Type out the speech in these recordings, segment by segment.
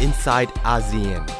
inside ASEAN.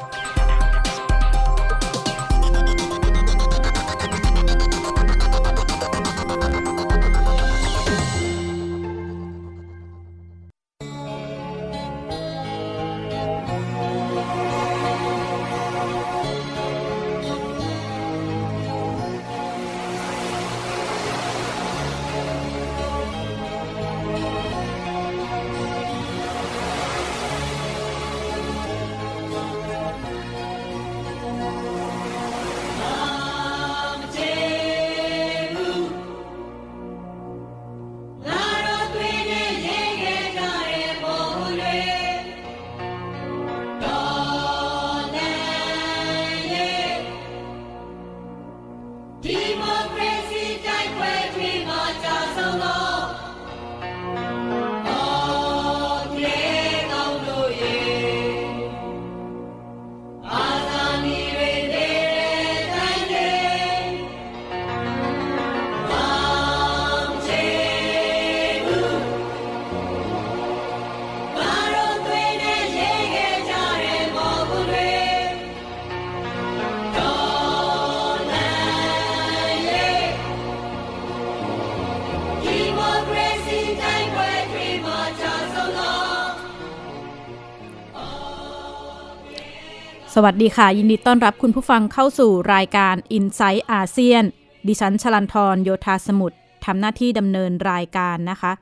สวัสดีค่ะ ยินดีต้อนรับคุณผู้ฟังเข้าสู่รายการ i n s i ซต์อาเซียนดิฉันชลันทรโยธาสมุทรทำหน้าที่ดำเนินรายการนะคะ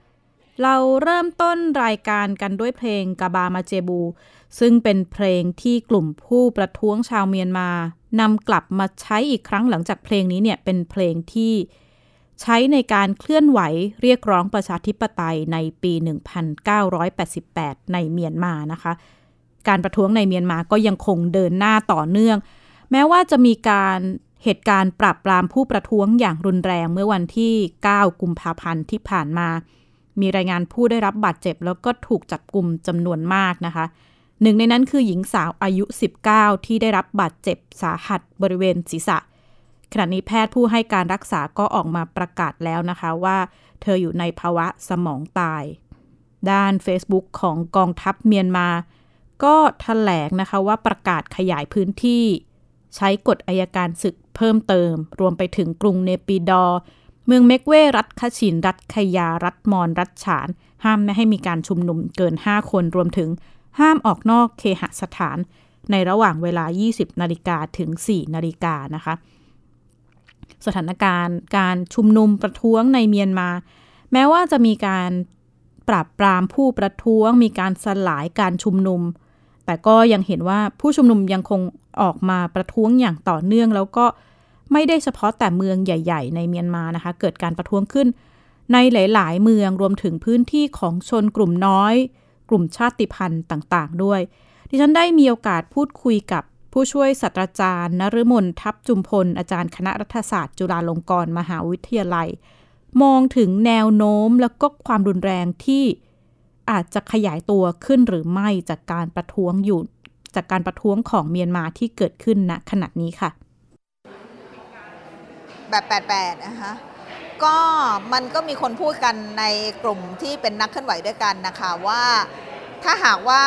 เราเริ่มต้นรายการกันด้วยเพลงกาบามาเจบู ซึ่งเป็นเพลงที่กลุ่มผู้ประท้วงชาวเมียนมานำกลับมาใช้อีกครั้งหลังจากเพลงนี้เนี่ยเป็นเพลงที่ใช้ในการเคลื่อนไหวเรียกร้องประชาธิปไตยในปี 1988 ในเมียนมานะคะ การประท้วงในเมียนมาก็ยังคงเดินหน้าต่อเนื่อง แม้ว่าจะมีการเหตุการณ์ปราบปรามผู้ประท้วงอย่างรุนแรงเมื่อวันที่ 9 กุมภาพันธ์ที่ผ่านมา มีรายงานผู้ได้รับบาดเจ็บ แล้วก็ถูกจับกลุ่มจำนวนมากนะคะ หนึ่งในนั้นคือหญิงสาวอายุ 19 ที่ได้รับบาดเจ็บสาหัสบริเวณศีรษะ ขณะนี้แพทย์ผู้ให้การรักษาก็ออกมาประกาศแล้วนะคะว่า เธออยู่ในภาวะสมองตาย ด้าน Facebook ของกองทัพเมียนมา ก็ถแถลงนะคะว่าประกาศขยายพื้นที่ ใช้กฎอายการศึกเพิ่มเติม รวมไปถึงกรุงเนปิดอร์เมืองเมกเวรัฐคชิน รัฐขยา รัฐมอนรัฐฉาน ห้ามไม่ให้มีการชุมนุมเกิน 5 คนรวมถึงห้ามออกนอกเคหสถาน ในระหว่างเวลา 20 นาฬิกาถึง 4 นาฬิกานะคะ สถานการณ์การชุมนุมประท้วงในเมียนมา แม้ว่าจะมีการปราบปรามผู้ประท้วง มีการสลายการชุมนุม แต่ก็ยังเห็นว่าผู้ชุมนุมยังคงออกมาประท้วงอย่างต่อเนื่องแล้วก็ไม่ได้เฉพาะแต่เมืองใหญ่ ๆ ในเมียนมานะคะ เกิดการประท้วงขึ้น ในหลาย ๆ เมืองรวมถึงพื้นที่ของชนกลุ่มน้อย กลุ่มชาติพันธุ์ต่างๆ ด้วย ดิฉันได้มีโอกาสพูดคุยกับผู้ช่วยศาสตราจารย์นฤมลทัพจุมพล อาจารย์คณะรัฐศาสตร์ จุฬาลงกรณ์มหาวิทยาลัย มองถึงแนวโน้มแล้วก็ความรุนแรงที่ อาจจะขยายตัวขึ้นหรือไม่จากการประท้วงอยู่จากการประท้วงของเมียนมาที่เกิดขึ้นณขณะนี้ค่ะ แบบ88นะคะก็มันก็มีคนพูดกันในกลุ่มที่เป็นนักเคลื่อนไหวด้วยกันนะคะว่าถ้าหากว่า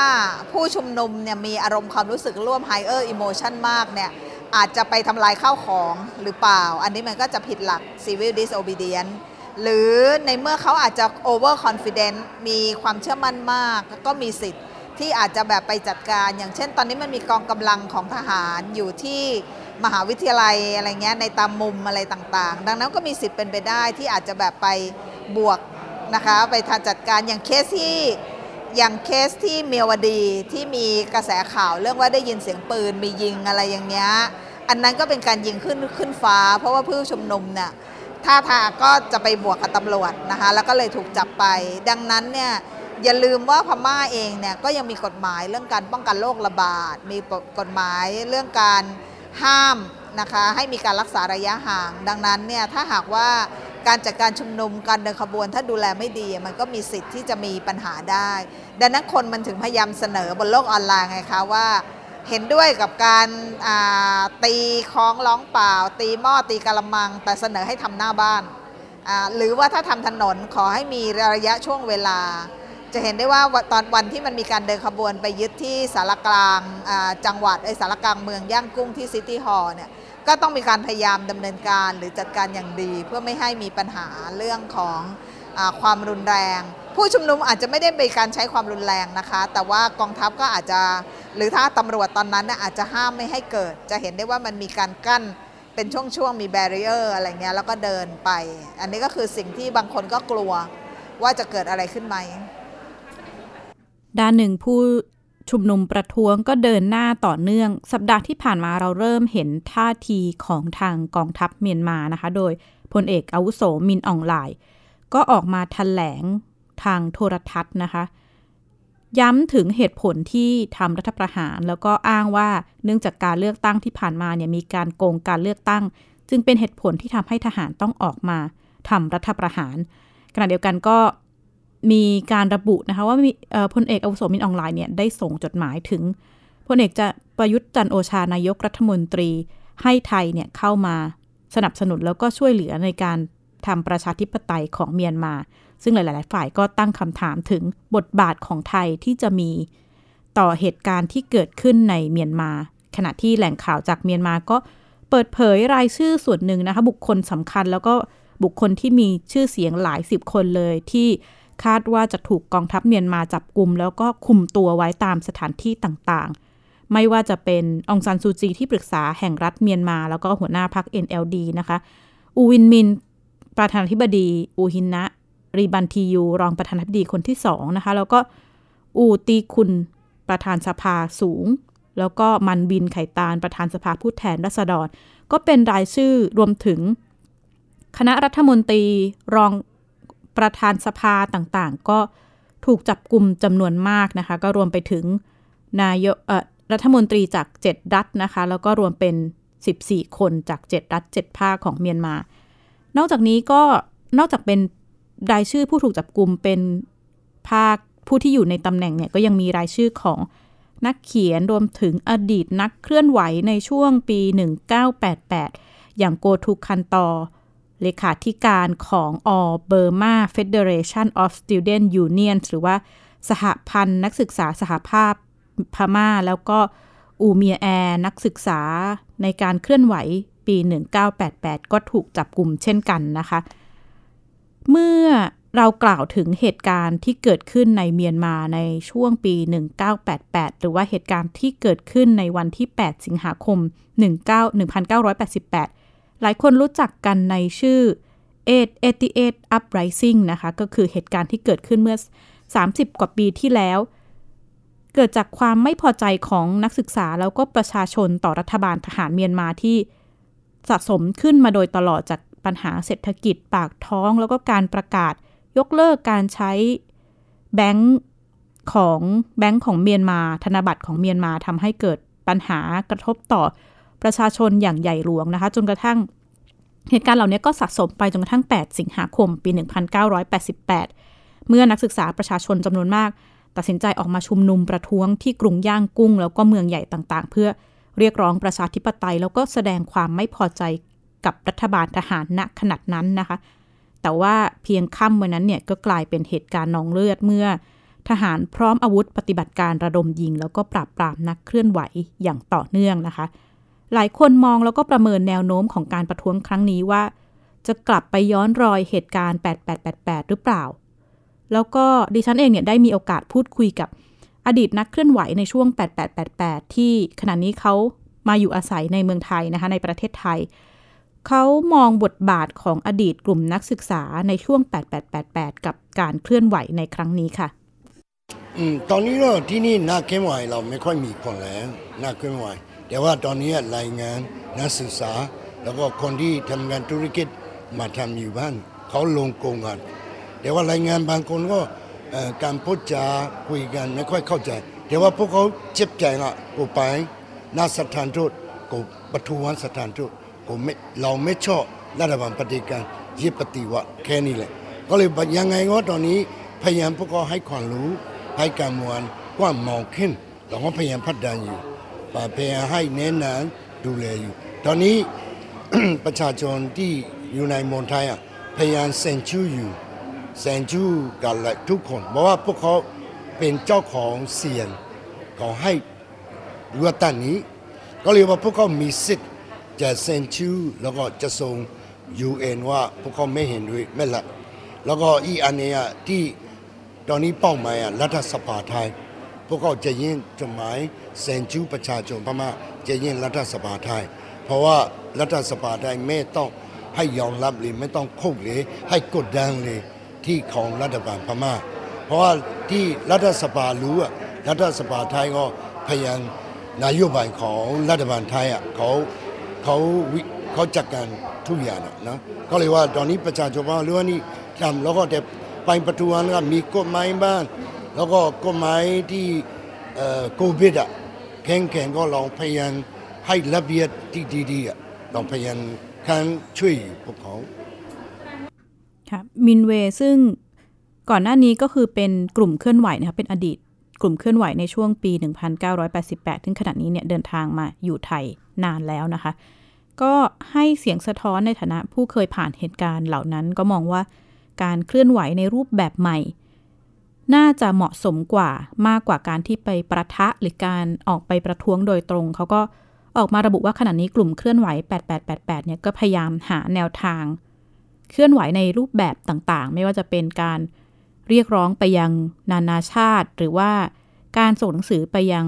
ผู้ชุมนุมเนี่ยมีอารมณ์ความรู้สึกร่วม higher emotion มากเนี่ยอาจจะไปทำลายข้าวของหรือเปล่า อันนี้มันก็จะผิดหลัก civil disobedience หรือในเมื่อเขาอาจจะ over confident มีความเชื่อมั่นมาก ก็มีสิทธิ์ที่อาจจะแบบไปจัดการ อย่างเช่น ตอนนี้มันมีกองกำลังของทหารอยู่ที่มหาวิทยาลัยอะไรเงี้ยในตามมุมอะไรต่างๆ ดังนั้นก็มีสิทธิ์เป็นไปได้ที่อาจจะแบบไปบวกนะคะไปทางจัดการอย่างเคสที่อย่างเคสที่เมียวดีที่มีกระแสข่าวเรื่องว่าได้ยินเสียงปืนมียิงอะไรอย่างเงี้ยอันนั้นก็เป็นการยิงขึ้นขึ้นฟ้า เพราะว่าผู้ชุมนุมเนี่ย ท่าทางก็จะไปบวกกับตำรวจนะคะ แล้วก็เลยถูกจับไป ดังนั้นเนี่ยอย่าลืมว่าพม่าเองเนี่ยก็ยังมีกฎหมายเรื่องการป้องกันโรคระบาด มีกฎหมายเรื่องการห้ามนะคะให้มีการรักษาระยะห่าง ดังนั้นเนี่ยถ้าหากว่าการจัดการชุมนุมการเดินขบวนถ้าดูแลไม่ดี มันก็มีสิทธิ์ที่จะมีปัญหาได้ ดังนั้นคนมันถึงพยายามเสนอบนโลกออนไลน์ไงคะว่า เห็นด้วยกับการตีคล้องร้องเปล่า ตีหม้อตีกะละมัง แต่เสนอให้ทำหน้าบ้านหรือว่าถ้าทำถนนขอให้มีระยะช่วงเวลา จะเห็นได้ว่าตอนวันที่มันมีการเดินขบวนไปยึดที่สารกลางจังหวัดไอสารกลางเมืองย่างกุ้งที่ซิตี้ฮอลล์เนี่ยก็ต้องมีการพยายามดำเนินการหรือจัดการอย่างดี เพื่อไม่ให้มีปัญหาเรื่องของอความรุนแรง ผู้ชุมนุมอาจจะไม่ได้มีการใช้ความรุนแรงนะคะ แต่ว่ากองทัพก็อาจจะ หรือถ้าตำรวจตอนนั้นอาจจะห้ามไม่ให้เกิด จะเห็นได้ว่ามันมีการกั้นเป็นช่วงๆมีแบเรียร์อะไรเงี้ยแล้วก็เดินไป อันนี้ก็คือสิ่งที่บางคนก็กลัวว่าจะเกิดอะไรขึ้นไหม ด้านหนึ่งผู้ชุมนุมประท้วงก็เดินหน้าต่อเนื่อง สัปดาห์ที่ผ่านมาเราเริ่มเห็นท่าทีของทางกองทัพเมียนมานะคะ โดยพลเอกอาวุโสมินอองไลน์ก็ออกมาถแถลง ทางโทรทัศน์นะคะ ย้ำถึงเหตุผลที่ทำรัฐประหาร แล้วก็อ้างว่าเนื่องจากการเลือกตั้งที่ผ่านมาเนี่ยมีการโกงการเลือกตั้ง จึงเป็นเหตุผลที่ทำให้ทหารต้องออกมาทำรัฐประหาร ขณะเดียวกันก็มีการระบุนะคะว่ามีพลเอกอาวุโสมินออนไลน์เนี่ยได้ส่งจดหมายถึงพลเอกจะประยุทธ์จันโอชานายกรัฐมนตรี ให้ไทยเนี่ยเข้ามาสนับสนุนแล้วก็ช่วยเหลือในการทำประชาธิปไตยของเมียนมา ซึ่งหลาย ๆ ฝ่ายก็ตั้งคำถามถึงบทบาทของไทยที่จะมีต่อเหตุการณ์ที่เกิดขึ้นในเมียนมา ขณะที่แหล่งข่าวจากเมียนมาก็เปิดเผยรายชื่อส่วนหนึ่งนะคะบุคคลสำคัญแล้วก็บุคคลที่มีชื่อเสียงหลายสิบคนเลยที่คาดว่าจะถูกกองทัพเมียนมาจับกลุ่มแล้วก็คุมตัวไว้ตามสถานที่ต่างๆ ไม่ว่าจะเป็นองซันซูจีที่ปรึกษาแห่งรัฐเมียนมา แล้วก็หัวหน้าพรรค NLD นะคะ อูวินมิน ประธานาธิบดี อูฮินนะ รีบันทียู รองประธานาธิบดีคนที่สองนะคะ แล้วก็อูตีคุณประธานสภาสูง แล้วก็มันบินไข่ตาลประธานสภาผู้แทนรัษฎร ก็เป็นรายชื่อรวมถึง คณะรัฐมนตรีรองประธานสภาต่างๆ ก็ถูกจับกลุ่มจำนวนมากนะคะ ก็รวมไปถึงนายกรัฐมนตรีจาก 7 รัฐนะคะ แล้วก็รวมเป็น 14 คนจาก 7 รัฐ 7 ภาคของเมียนมา นอกจากนี้ก็นอกจากเป็น รายชื่อผู้ถูกจับกลุ่มเป็นภาคผู้ที่อยู่ในตำแหน่งเนี่ยก็ยังมีรายชื่อของนักเขียนรวมถึงอดีตนักเคลื่อนไหวในช่วงปี 1988 อย่างโกทุคันตอเลขาธิการของ All Burma Federation of Student Unions หรือว่าสหพันธ์นักศึกษาสหภาพพม่า แล้วก็อูเมียแอร์นักศึกษาในการเคลื่อนไหวปี 1988 ก็ถูกจับกลุ่มเช่นกันนะคะ เมื่อเรากล่าวถึงเหตุการณ์ที่เกิดขึ้นในเมียนมาในช่วงปี 1988 หรือว่าเหตุการณ์ที่เกิดขึ้นในวันที่ 8 สิงหาคม 1988 หลายคนรู้จักกันในชื่อ888 Uprising นะคะ ก็คือเหตุการณ์ที่เกิดขึ้นเมื่อ 30 กว่าปีที่แล้ว เกิดจากความไม่พอใจของนักศึกษาแล้วก็ประชาชนต่อรัฐบาลทหารเมียนมาที่สะสมขึ้นมาโดยตลอดจาก ปัญหาเศรษฐกิจปากท้อง แล้วก็การประกาศยกเลิกการใช้แบงค์ของแบงค์ของเมียนมา ธนบัตรของเมียนมาทำให้เกิดปัญหากระทบต่อประชาชนอย่างใหญ่หลวงนะคะ จนกระทั่งเหตุการณ์เหล่านี้ก็สะสมไปจนกระทั่ง 8 สิงหาคม ปี 1988 เมื่อนักศึกษาประชาชนจำนวนมาก ตัดสินใจออกมาชุมนุมประท้วงที่กรุงย่างกุ้ง แล้วก็เมืองใหญ่ต่างๆ เพื่อเรียกร้องประชาธิปไตย แล้วก็แสดงความไม่พอใจ กับรัฐบาลทหารณขนาดนั้นนะคะ แต่ว่าเพียงค่ำวันนั้นเนี่ยก็กลายเป็นเหตุการณ์นองเลือดเมื่อ ทหารพร้อมอาวุธปฏิบัติการระดมยิง แล้วก็ปราบปรามนักเคลื่อนไหวอย่างต่อเนื่องนะคะ หลายคนมองแล้วก็ประเมินแนวโน้มของการประท้วงครั้งนี้ว่า จะกลับไปย้อนรอยเหตุการณ์ 8888 หรือเปล่า แล้วก็ดิฉันเองเนี่ยได้มีโอกาสพูดคุยกับอดีตนักเคลื่อนไหวในช่วง 8888 ที่ขณะนี้เขามาอยู่อาศัยในเมืองไทยนะคะในประเทศไทย เขามองบทบาทของอดีตกลุ่มนักศึกษาในช่วง 8888 กับการเคลื่อนไหวในครั้งนี้ค่ะอืมตอนนี้เราที่นี่นักเคลื่อนไหวเราไม่ค่อยมีคนแล้วนักเคลื่อนไหว แต่ว่าตอนนี้รายงานนักศึกษา แล้วก็คนที่ทำงานธุรกิจมาทำอยู่บ้านเขาลงโกงกันแต่ว่ารายงานบางคนก็การพูดจาคุยกันไม่ค่อยเข้าใจ แต่ว่าพวกเขาเจ็บใจละกูไปนาสถานทูตกูปทุวันสถานทูต กูไม่เราไม่ชอบรัฐบาลปฏิการยึดปฏิวัติแค่นี้แหละ ก็เลยยังไงก็ตอนนี้พยายามพวกเขาให้ความรู้ให้การมวลกว้างมองขึ้นเราก็พยายามพัฒนาอยู่พยายามให้แนะนำดูแลอยู่ ตอนนี้ประชาชนที่อยู่ในมณฑลไทยพยายามเซ็นชื่ออยู่แซนจูกับทุกคนเพราะว่าพวกเขาเป็นเจ้าของเสียงของให้รัวตันนี้ ก็เลยว่าพวกเขามีสิทธิ์ จะเซ็นชื่อแล้วก็จะส่ง UN ว่าพวกเขาไม่เห็นด้วยไม่ละแล้วก็อีกอันเนี้ยที่ตอนนี้เป้าหมายอะรัฐสภาไทย พวกเขาจะยื่นจดหมายเซ็นชื่อประชาชนพม่าจะยื่นรัฐสภาไทย เพราะว่ารัฐสภาไทยไม่ต้องให้ยอมรับเลยไม่ต้องคุกเลยให้กดดันเลยที่ของรัฐบาลพม่า เพราะว่าที่รัฐสภารู้อะรัฐสภาไทยก็พยายามนโยบายของรัฐบาลไทยอะเขา เขาวิเขาจัดการทุกอย่างอะนะก็เลยว่าตอนนี้ประชาชนว่ารู้ว่านี่ทำแล้วก็แต่ไปประท้วงก็มีกฎหมายบ้างแล้วก็กฎหมายที่เอ่อโควิดอะแข็งแข็งก็ลองพยายามให้ระเบียบที่ดีๆอะลองพยายามคันช่วยพวกเขาค่ะมินเวซึ่งก่อนหน้านี้ก็คือเป็นกลุ่มเคลื่อนไหวนะคะเป็นอดีต กลุ่มเคลื่อนไหวในช่วงปี 1988 ถึงขณะนี้เนี่ยเดินทางมาอยู่ไทยนานแล้วนะคะ ก็ให้เสียงสะท้อนในฐานะผู้เคยผ่านเหตุการณ์เหล่านั้นก็มองว่าการเคลื่อนไหวในรูปแบบใหม่ น่าจะเหมาะสมกว่ามากกว่าการที่ไปประทะหรือการออกไปประท้วงโดยตรงเขาก็ออกมาระบุว่าขณะนี้กลุ่มเคลื่อนไหว 8888 เนี่ยก็พยายามหาแนวทาง เคลื่อนไหวในรูปแบบต่างๆ ไม่ว่าจะเป็นการเเรียกร้องไปยังนานาชาติ หรือว่าการส่งหนังสือไปยัง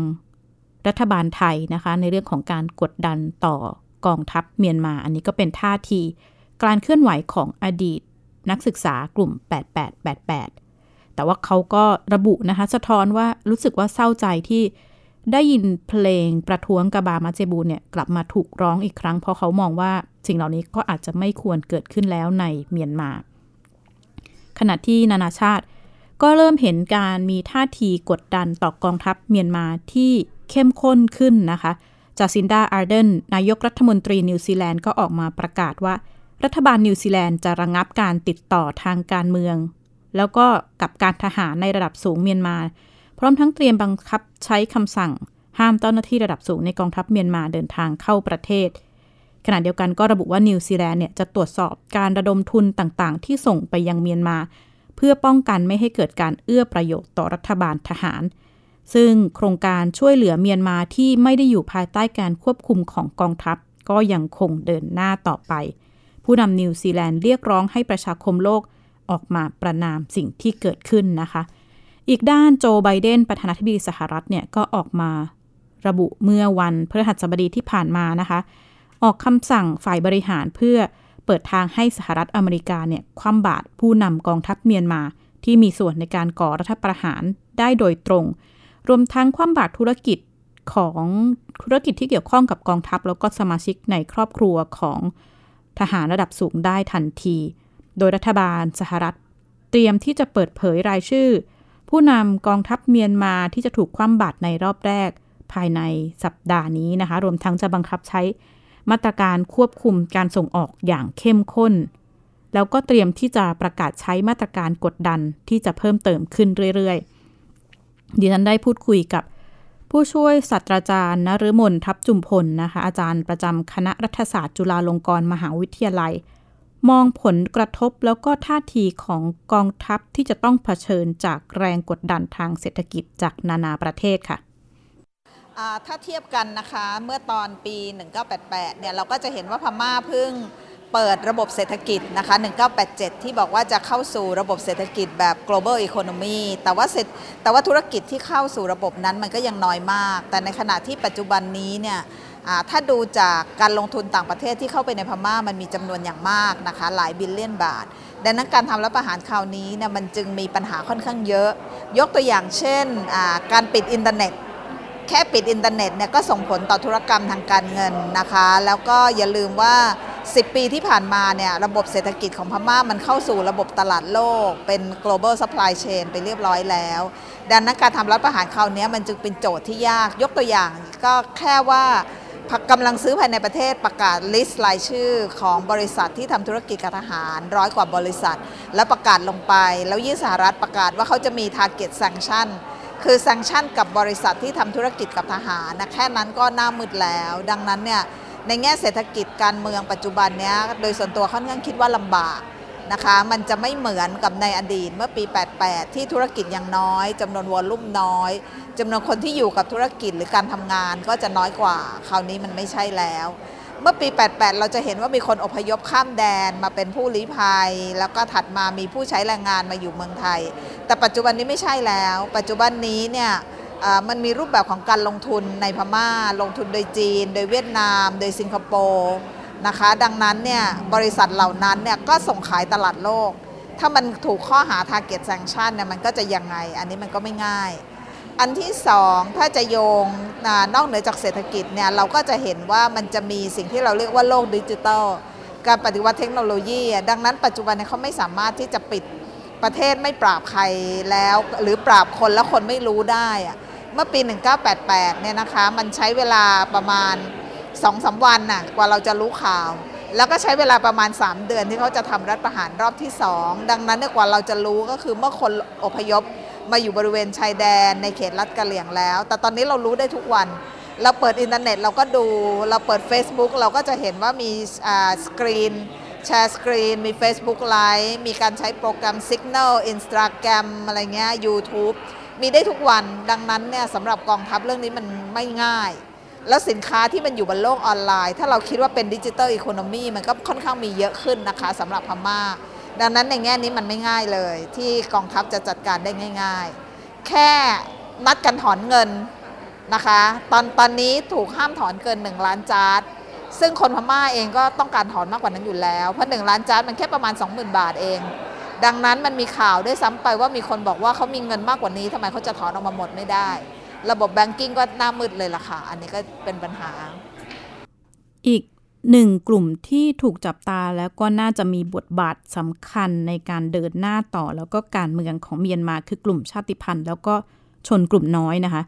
รัฐบาลไทยนะคะ ในเรื่องของการกดดันต่อกองทัพเมียนมา อันนี้ก็เป็นท่าทีการเคลื่อนไหวของอดีตนักศึกษากลุ่ม 8888 แต่ว่าเขาก็ระบุนะคะสะท้อนว่ารู้สึกว่าเศร้าใจที่ได้ยินเพลงประท้วงกบามาเจบูเนี่ยกลับมาถูกร้องอีกครั้ง เพราะเขามองว่าสิ่งเหล่านี้ก็อาจจะไม่ควรเกิดขึ้นแล้วในเมียนมา ขณะที่นานาชาติ ก็เริ่มเห็นการมีท่าทีกดดันต่อกองทัพเมียนมาที่เข้มข้นขึ้นนะคะ จาซินดาอาร์เดนนายกรัฐมนตรีนิวซีแลนด์ก็ออกมาประกาศว่า รัฐบาลนิวซีแลนด์จะระงับการติดต่อทางการเมือง แล้วก็กับการทหารในระดับสูงเมียนมา พร้อมทั้งเตรียมบังคับใช้คำสั่ง ห้ามเจ้าหน้าที่ระดับสูงในกองทัพเมียนมาเดินทางเข้าประเทศขณะเดียวกันก็ระบุว่านิวซีแลนด์เนี่ยจะตรวจสอบการระดมทุนต่างๆ ที่ส่งไปยังเมียนมา เพื่อป้องกันไม่ให้เกิดการเอื้อประโยชน์ต่อรัฐบาลทหาร ซึ่งโครงการช่วยเหลือเมียนมาที่ไม่ได้อยู่ภายใต้การควบคุมของกองทัพ ก็ยังคงเดินหน้าต่อไป ผู้นำนิวซีแลนด์เรียกร้องให้ประชาคมโลกออกมาประณามสิ่งที่เกิดขึ้นนะคะ อีกด้านโจไบเดนประธานาธิบดีสหรัฐเนี่ยก็ออกมาระบุเมื่อวันพฤหัสบดีที่ผ่านมานะคะ ออกคำสั่งฝ่ายบริหารเพื่อ เปิดทางให้สหรัฐอเมริกาเนี่ยคว่ำบาตรผู้นำกองทัพเมียนมา ที่มีส่วนในการก่อรัฐประหารได้โดยตรง รวมทั้งคว่ำบาตรธุรกิจของธุรกิจที่เกี่ยวข้องกับกองทัพ แล้วก็สมาชิกในครอบครัวของทหารระดับสูงได้ทันที โดยรัฐบาลสหรัฐเตรียมที่จะเปิดเผยรายชื่อ ผู้นำกองทัพเมียนมาที่จะถูกคว่ำบาตรในรอบแรก ภายในสัปดาห์นี้นะคะ รวมทั้งจะบังคับใช้ มาตรการควบคุมการส่งออกอย่างเข้มข้น แล้วก็เตรียมที่จะประกาศใช้มาตรการกดดันที่จะเพิ่มเติมขึ้นเรื่อยๆ ดิฉันได้พูดคุยกับผู้ช่วยศาสตราจารย์นฤมลทับจุมพลนะคะ อาจารย์ประจำคณะรัฐศาสตร์จุฬาลงกรณ์มหาวิทยาลัย มองผลกระทบแล้วก็ท่าทีของกองทัพที่จะต้องเผชิญจากแรงกดดันทางเศรษฐกิจจากนานาประเทศค่ะ ถ้าเทียบกันนะคะเมื่อตอนปี 1988 เนี่ยเราก็จะเห็นว่าพม่าเพิ่งเปิดระบบเศรษฐกิจนะคะ 1987 ที่บอกว่าจะเข้าสู่ระบบเศรษฐกิจแบบ global economy แต่ว่าเศรษฐแต่ว่าธุรกิจที่เข้าสู่ระบบนั้นมันก็ยังน้อยมาก แต่ในขณะที่ปัจจุบันนี้เนี่ยถ้าดูจากการลงทุนต่างประเทศที่เข้าไปในพม่ามันมีจำนวนอย่างมากนะคะ หลาย billion บาท ดังนั้นการทำรัฐประหารคราวนี้เนี่ยมันจึงมีปัญหาค่อนข้างเยอะ ยกตัวอย่างเช่นการปิดอินเทอร์เน็ต แค่ปิดอินเทอร์เน็ตเนี่ยก็ส่งผลต่อธุรกรรมทางการเงินนะคะ แล้วก็อย่าลืมว่า 10 ปีที่ผ่านมาเนี่ยระบบเศรษฐกิจของพม่ามันเข้าสู่ระบบตลาดโลก เป็น global supply chain ไปเรียบร้อยแล้ว ดังนั้นการทำรัฐประหารคราวนี้มันจึงเป็นโจทย์ที่ยากยกตัวอย่าง ก็แค่ว่ากำลังซื้อภายในประเทศประกาศลิสต์รายชื่อของบริษัทที่ทำธุรกิจกับทหารร้อยกว่าบริษัท แล้วประกาศลงไป แล้วยื่นสหรัฐประกาศว่าเขาจะมี target sanction คือแซงชั่นกับบริษัทที่ทำธุรกิจกับทหารนะแค่นั้นก็หน้ามืดแล้ว ดังนั้นเนี่ยในแง่เศรษฐกิจการเมืองปัจจุบันเนี้ยโดยส่วนตัวค่อนข้างคิดว่าลำบากนะคะมันจะไม่เหมือนกับในอดีตเมื่อปี 88 ที่ธุรกิจยังน้อยจำนวนวอลลุ่มน้อยจำนวนคนที่อยู่กับธุรกิจหรือการทำงานก็จะน้อยกว่า คราวนี้มันไม่ใช่แล้ว เมื่อปี 88 เราจะเห็นว่ามีคนอพยพข้ามแดนมาเป็นผู้ลี้ภัย แล้วก็ถัดมามีผู้ใช้แรงงานมาอยู่เมืองไทย แต่ปัจจุบันนี้ไม่ใช่แล้ว ปัจจุบันนี้เนี่ยมันมีรูปแบบของการลงทุนในพม่า ลงทุนโดยจีน โดยเวียดนาม โดยสิงคโปร์นะคะ ดังนั้นเนี่ยบริษัทเหล่านั้นเนี่ยก็ส่งขายตลาดโลก ถ้ามันถูกข้อหา target sanction เนี่ยมันก็จะยังไง อันนี้มันก็ไม่ง่าย อันที่สองถ้าจะโยงนอกเหนือจากเศรษฐกิจเนี่ยเราก็จะเห็นว่ามันจะมีสิ่งที่เราเรียกว่าโลกดิจิทัลการปฏิวัติเทคโนโลยี ดังนั้นปัจจุบันเขาไม่สามารถที่จะปิดประเทศไม่ปราบใครแล้ว หรือปราบคนแล้วคนไม่รู้ได้ เมื่อปี 1988 เนี่ยนะคะมันใช้เวลาประมาณ 2-3 วันน่ะกว่าเราจะรู้ข่าว แล้วก็ใช้เวลาประมาณ 3 เดือนที่เขาจะทำรัฐประหารรอบที่ 2 ดังนั้นกว่าเราจะรู้ก็คือเมื่อคนอพยพ มาอยู่บริเวณชายแดนในเขตรัฐกะเหรี่ยงแล้ว แต่ตอนนี้เรารู้ได้ทุกวัน เราเปิดอินเทอร์เน็ตเราก็ดู เราเปิด Facebook เราก็จะเห็นว่ามีอ่าสกรีนแชร์สกรีนมี Facebook Live มีการใช้โปรแกรม Signal Instagram อะไรเงี้ย YouTube มีได้ทุกวันดังนั้นเนี่ยสำหรับกองทัพเรื่องนี้มันไม่ง่าย แล้วสินค้าที่มันอยู่บนโลกออนไลน์ ถ้าเราคิดว่าเป็นดิจิ t a ลอีโคโนมีมันก็ค่อนข้างมีเยอะขึ้นนะคะสำหรับพม่า ดังนั้นในแง่นี้มันไม่ง่ายเลย ที่กองทัพจะจัดการได้ง่าย ๆ แค่นัดกันถอนเงินนะคะ ตอนตอนนี้ถูกห้ามถอนเกิน 1 ล้านจาร์ดซึ่งคนพม่าเองก็ต้องการถอนมากกว่านั้นอยู่แล้ว เพราะ 1 ล้านจาร์ดมันแค่ประมาณ 20,000 บาทเอง ดังนั้นมันมีข่าวด้วยซ้ำไปว่ามีคนบอกว่าเขามีเงินมากกว่านี้ทำไมเขาจะถอนออกมาหมดไม่ได้ ระบบแบงกิ้งก็หน้ามืดเลยล่ะค่ะ อันนี้ก็เป็นปัญหา อีก หนึ่งกลุ่มที่ถูกจับตาแล้วก็น่าจะมีบทบาทสำคัญในการเดินหน้าต่อ แล้วก็การเมืองของเมียนมาคือกลุ่มชาติพันธุ์ แล้วก็ชนกลุ่มน้อยนะคะ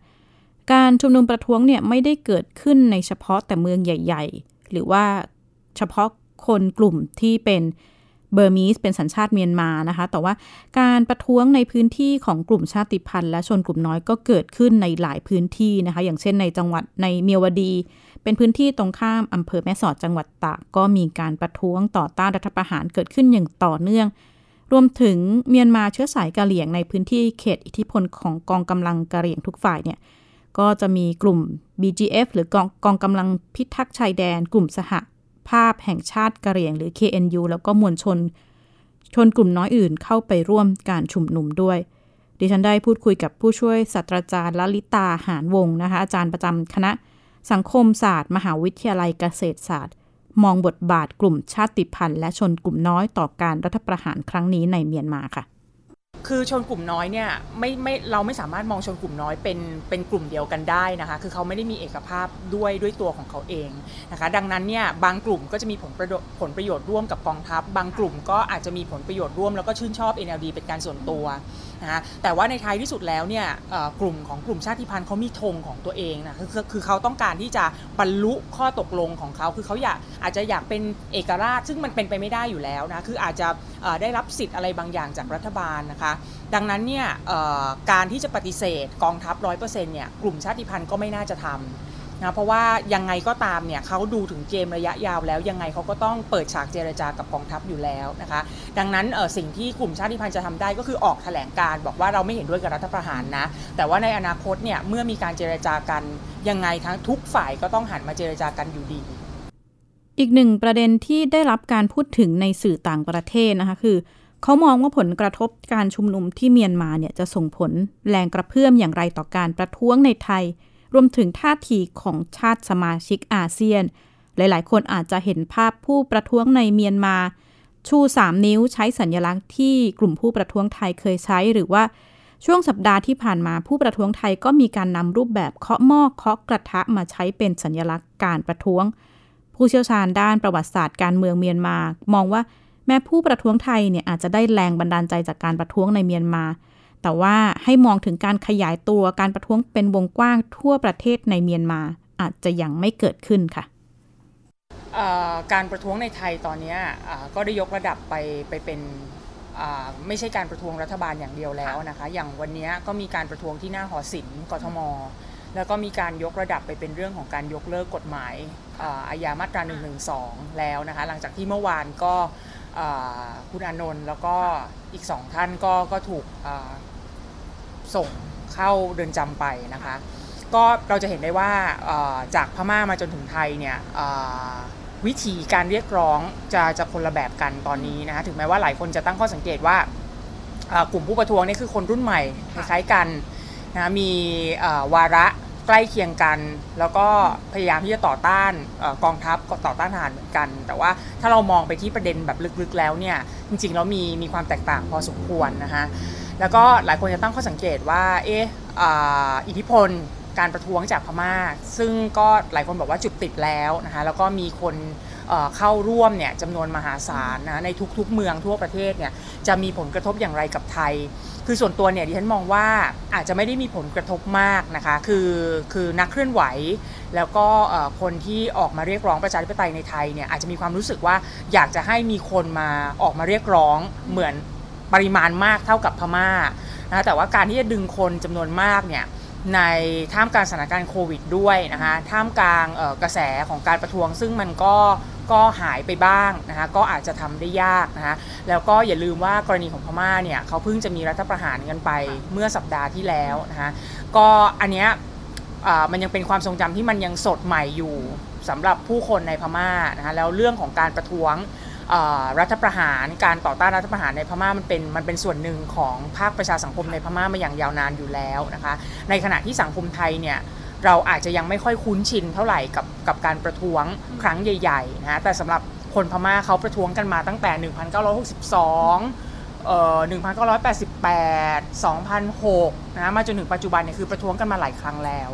การชุมนุมประท้วงเนี่ยไม่ได้เกิดขึ้นในเฉพาะแต่เมืองใหญ่ ๆ หรือว่าเฉพาะคนกลุ่มที่เป็นเบอร์มีสเป็นสัญชาติเมียนมานะคะ แต่ว่าการประท้วงในพื้นที่ของกลุ่มชาติพันธุ์ และชนกลุ่มน้อยก็เกิดขึ้นในหลายพื้นที่นะคะ อย่างเช่นในจังหวัดในเมียวดี เป็นพื้นที่ตรงข้ามอำเภอแม่สอดจังหวัดตากก็มีการประท้วงต่อต้านรัฐประหารเกิดขึ้นอย่างต่อเนื่อง รวมถึงเมียนมาเชื้อสายกะเหรี่ยงในพื้นที่เขตอิทธิพลของกองกำลังกะเหรี่ยงทุกฝ่ายเนี่ยก็จะมีกลุ่ม BGF หรือกองกองกำลังพิทักษ์ชายแดน กลุ่มสหภาพแห่งชาติกะเหรี่ยง หรือ KNU แล้วก็มวลชน ชนกลุ่มน้อยอื่นเข้าไปร่วมการชุมนุมด้วย ดิฉันได้พูดคุยกับผู้ช่วยศาสตราจารย์ลลิตาหารวงศ์นะคะอาจารย์ประจำคณะ สังคมศาสตร์ มหาวิทยาลัยเกษตรศาสตร์ มองบทบาทกลุ่มชาติพันธุ์ และชนกลุ่มน้อยต่อการรัฐประหารครั้งนี้ในเมียนมาค่ะ คือชนกลุ่มน้อยเนี่ยไม่ไม่เราไม่สามารถมองชนกลุ่มน้อยเป็นเป็นกลุ่มเดียวกันได้นะคะ คือเขาไม่ได้มีเอกภาพด้วยด้วยตัวของเขาเองนะคะ ดังนั้นเนี่ยบางกลุ่มก็จะมีผลประโยชน์ผลประโยชน์ร่วมกับกองทัพ บางกลุ่มก็อาจจะมีผลประโยชน์ร่วมแล้วก็ชื่นชอบ NLD เป็นการส่วนตัวนะคะแต่ว่าในท้ายที่สุดแล้วเนี่ยกลุ่มของกลุ่มชาติพันธุ์เขามีธงของตัวเองนะคือคือเขาต้องการที่จะบรรลุข้อตกลงของเขาคือเขาอยากอาจจะอยากเป็นเอกราช ซึ่งมันเป็นไปไม่ได้อยู่แล้วนะคืออาจจะได้รับสิทธิ์อะไรบางอย่างจากรัฐบาลนะคะ ดังนั้นเนี่ยการที่จะปฏิเสธกองทัพ100%เนี่ยกลุ่มชาติพันธุ์ก็ไม่น่าจะทำ นะเพราะว่ายังไงก็ตามเนี่ยเขาดูถึงเกมระยะยาวแล้ว ยังไงเขาก็ต้องเปิดฉากเจรจากับกองทัพอยู่แล้วนะคะ ดังนั้นสิ่งที่กลุ่มชาติพันธุ์จะทำได้ก็คือออกแถลงการ์บอกว่าเราไม่เห็นด้วยกับรัฐประหารนะแต่ว่าในอนาคตเนี่ยเมื่อมีการเจรจากันยังไงทั้งทุกฝ่ายก็ต้องหันมาเจรจากันอยู่ดี อีกหนึ่งประเด็นที่ได้รับการพูดถึงในสื่อต่างประเทศนะคะคือเขามองว่าผลกระทบการชุมนุมที่เมียนมาเนี่ยจะส่งผลแรงกระเพื่อมอย่างไรต่อการประท้วงในไทย รวมถึงท่าทีของชาติสมาชิกอาเซียน หลายๆ คนอาจจะเห็นภาพผู้ประท้วงในเมียนมา ชู 3 นิ้วใช้สัญญลักษณ์ที่กลุ่มผู้ประท้วงไทยเคยใช้หรือว่าช่วงสัปดาห์ที่ผ่านมาผู้ประท้วงไทยก็มีการนำรูปแบบเคาะหม้อเคาะกระทะมาใช้เป็นสัญลักษณ์การประท้วง ผู้เชี่ยวชาญด้านประวัติศาสตร์การเมืองเมียนมา มองว่าแม้ผู้ประท้วงไทยเนี่ยอาจจะได้แรงบันดาลใจจากการประท้วงในเมียนมา แต่ว่าให้มองถึงการขยายตัวการประท้วงเป็นวงกว้างทั่วประเทศในเมียนมาอาจจะยังไม่เกิดขึ้นค่ะเอ่อการประท้วงในไทยตอนเนี้ยอ่าก็ได้ยกระดับไปไปเป็นอ่าไม่ใช่การประท้วงรัฐบาลอย่างเดียวแล้วนะคะ อย่างวันเนี้ยก็มีการประท้วงที่หน้าหอศิลป์กทม แล้วก็มีการยกระดับไปเป็นเรื่องของการยกเลิกกฎหมายอ่าอาญามาตรา1นึแล้วนะคะ หลังจากที่เมื่อวานก็อ่าคุณอานนท์แล้วก็อีกสองท่านก็ก็ถูกอ่า ส่งเข้าเรือนจำไปนะคะ ก็เราจะเห็นได้ว่าจากพม่ามาจนถึงไทยเนี่ยวิธีการเรียกร้องจะจะคนละแบบกันตอนนี้นะคะถึงแม้ว่าหลายคนจะตั้งข้อสังเกตว่ากลุ่มผู้ประท้วงนี่คือคนรุ่นใหม่คล้ายๆกันนะมีวาระใกล้เคียงกัน แล้วก็พยายามที่จะต่อต้านอกองทัพก็ต่อต้านทหารเหมือนกัน แต่ว่าถ้าเรามองไปที่ประเด็นแบบลึกๆแล้วเนี่ยจริงๆแล้วมีมีความแตกต่างพอสมควรนะคะ แล้วก็หลายคนจะตั้งข้อสังเกตว่าเอ๊ะอาอิทธิพลการประท้วงจากพม่า ซึ่งก็หลายคนบอกว่าจุดติดแล้วนะคะแล้วก็มีคนเข้าร่วมเนี่ยจำนวนมหาศาลนะในทุกๆ เมืองทั่วประเทศเนี่ยจะมีผลกระทบอย่างไรกับไทย คือส่วนตัวเนี่ยดิฉันมองว่าอาจจะไม่ได้มีผลกระทบมากนะคะคือคือนักเคลื่อนไหว แล้วก็คนที่ออกมาเรียกร้องประชาธิปไตยในไทยเนี่ยอาจจะมีความรู้สึกว่าอยากจะให้มีคนมาออกมาเรียกร้องเหมือน ปริมาณมากเท่ากับพม่านะแต่ว่าการที่จะดึงคนจำนวนมากเนี่ยในท่ามกลางสถานการณ์โควิดด้วยนะคะท่ามกลางกระแสของการประท้วง ซึ่งมันก็ก็หายไปบ้างนะคะก็อาจจะทำได้ยากนะคะแล้วก็อย่าลืมว่ากรณีของพม่าเนี่ยเขาเพิ่งจะมีรัฐประหารกันไปเมื่อสัปดาห์ที่แล้วนะคะก็อันเนี้ยมันยังเป็นความทรงจำที่มันยังสดใหม่อยู่สำหรับผู้คนในพม่านะคะแล้วเรื่องของการประท้วง รัฐประหารการต่อต้านรัฐประหารในพม่ามันเป็นมันเป็นส่วนหนึ่งของภาคประชาสังคมในพม่ามาอย่างยาวนานอยู่แล้วนะคะ ในขณะที่สังคมไทยเนี่ยเราอาจจะยังไม่ค่อยคุ้นชินเท่าไหร่กับกับการประท้วงครั้งใหญ่ๆนะแต่สำหรับคนพม่าเขาประท้วงกันมาตั้งแต่ 1962เอ่อ1988 2006นะมาจนถึงปัจจุบันเนี่ยคือประท้วงกันมาหลายครั้งแล้ว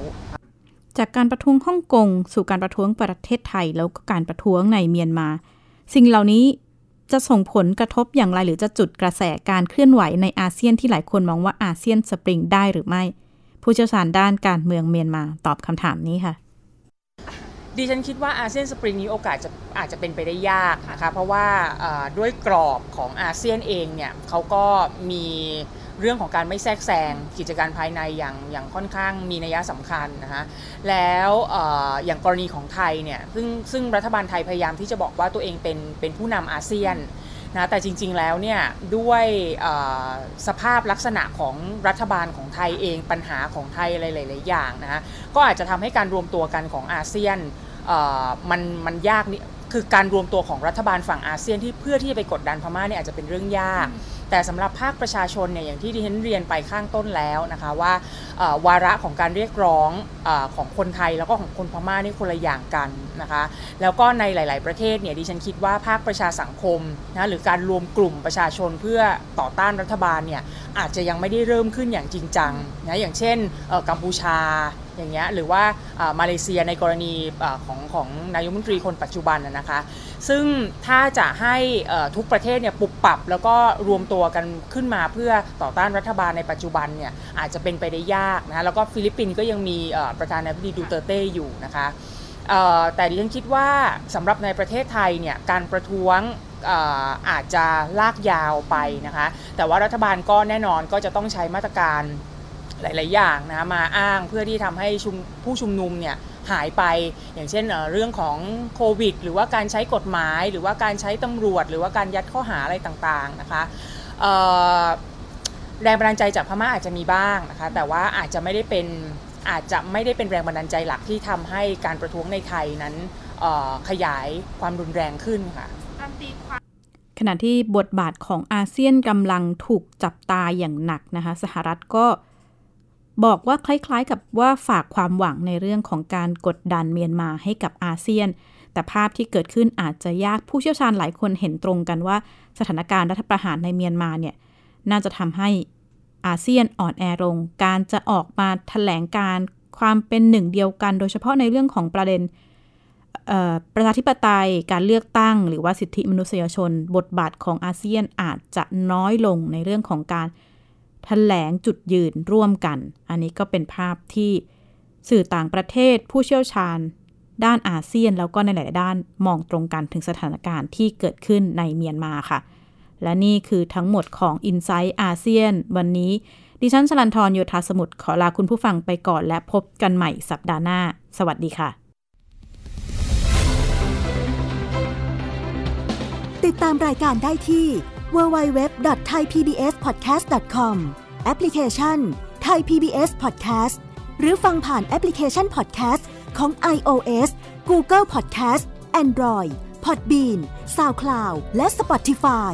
จากการประท้วงฮ่องกงสู่การประท้วงประเทศไทยแล้วก็การประท้วงในเมียนมา สิ่งเหล่านี้จะส่งผลกระทบอย่างไรหรือจะจุดกระแสการเคลื่อนไหวในอาเซียนที่หลายคนมองว่าอาเซียนสปริงได้หรือไม่ ผู้เชี่ยวชาญด้านการเมืองเมียนมาตอบคำถามนี้ค่ะดิฉันคิดว่าอาเซียนสปริงนี้โอกาสจะอาจจะเป็นไปได้ยากนะคะเพราะว่าด้วยกรอบของอาเซียนเองเนี่ยเขาก็มี เรื่องของการไม่แทรกแซงกิจการภายในอย่างอย่างค่อนข้างมีนัยสำคัญนะคะแล้วอออย่างกรณีของไทยเนี่ยซึ่งซึ่งรัฐบาลไทยพยายามที่จะบอกว่าตัวเองเป็นเป็นผู้นำอาเซียนนะแต่จริง ๆ แล้วเนี่ยด้วยสภาพลักษณะของรัฐบาลของไทยเองปัญหาของไทยอะไรหลายๆอย่างนะคะก็อาจจะทำให้การรวมตัวกันของอาเซียนมันมันยากนี่คือการรวมตัวของรัฐบาลฝั่งอาเซียนที่เพื่อที่จะไปกดดันพม่าเนี่ยอาจจะเป็นเรื่องยาก แต่สำหรับภาคประชาชนเนี่ยอย่างที่ดิฉันเรียนไปข้างต้นแล้วนะคะว่า วาระของการเรียกร้องอของคนไทยแล้วก็ของคนพม่านี่คนละอย่างกันนะคะแล้วก็ในหลาย ๆ ประเทศเนี่ยดิฉันคิดว่าภาคประชาสังคมนะหรือการรวมกลุ่มประชาชนเพื่อต่อต้านรัฐบาลเนี่ยอาจจะยังไม่ได้เริ่มขึ้นอย่างจริงจังนะอย่างเช่นกัมพูชาอย่างเงี้ยหรือว่ามาเลเซียในกรณีอของของนายกรัฐมนตรีคนปัจจุบันนะคะ ซึ่งถ้าจะให้ทุกประเทศเนี่ยปรับปรับแล้วก็รวมตัวกันขึ้นมาเพื่อต่อต้านรัฐบาลในปัจจุบันเนี่ยอาจจะเป็นไปได้ยากนะแล้วก็ฟิลิปปินส์ก็ยังมีประธานาธิบดีดูเตอร์เต้อยู่นะคะแต่ดิฉันคิดว่าสำหรับในประเทศไทยเนี่ยการประท้วงอาจจะลากยาวไปนะคะแต่ว่ารัฐบาลก็แน่นอนก็จะต้องใช้มาตรการหลาย ๆ อย่างนะมาอ้างเพื่อที่ทำให้ผู้ชุมนุมเนี่ยหายไปอย่างเช่นเรื่องของโควิด หรือว่าการใช้กฎหมาย หรือว่าการใช้ตำรวจ หรือว่าการยัดข้อหาอะไรต่าง ๆ นะคะ แรงบันดาลใจจากพม่าอาจจะมีบ้างนะคะ แต่ว่าอาจจะไม่ได้เป็นอาจจะไม่ได้เป็นแรงบันดาลใจหลักที่ทำให้การประท้วงในไทยนั้นขยายความรุนแรงขึ้นค่ะขณะที่บทบาทของอาเซียนกำลังถูกจับตาอย่างหนักนะคะ สหรัฐก็บอกว่าคล้ายๆ กับว่าฝากความหวังในเรื่องของการกดดันเมียนมาให้กับอาเซียน แต่ภาพที่เกิดขึ้นอาจจะยากผู้เชี่ยวชาญหลายคนเห็นตรงกันว่า สถานการณ์รัฐประหารในเมียนมาเนี่ย น่าจะทำให้อาเซียนอ่อนแอลง การจะออกมาแถลงการความเป็นหนึ่งเดียวกัน โดยเฉพาะในเรื่องของประเด็นประชาธิปไตยการเลือกตั้ง หรือว่าสิทธิมนุษยชน บทบาทของอาเซียนอาจจะน้อยลงในเรื่องของการแถลงจุดยืนร่วมกัน อันนี้ก็เป็นภาพที่สื่อต่างประเทศผู้เชี่ยวชาญ ด้านอาเซียนแล้วก็ในหลาย ๆ ด้านมองตรงกันถึงสถานการณ์ที่เกิดขึ้นในเมียนมาค่ะ และนี่คือทั้งหมดของ i n s i ซต์อาเซียน วันนี้ ดิฉันชลันทรโยธาสมุทรขอลาคุณผู้ฟังไปก่อนและพบกันใหม่สัปดาห์หน้า สวัสดีค่ะ ติดตามรายการได้ที่ www.thaipbspodcast.com แอปพลิเคชัน Thai PBS Podcast หรือฟังผ่านแอปพลิเคชัน Podcast ของ iOS Google Podcast Android Podbean SoundCloud และ Spotify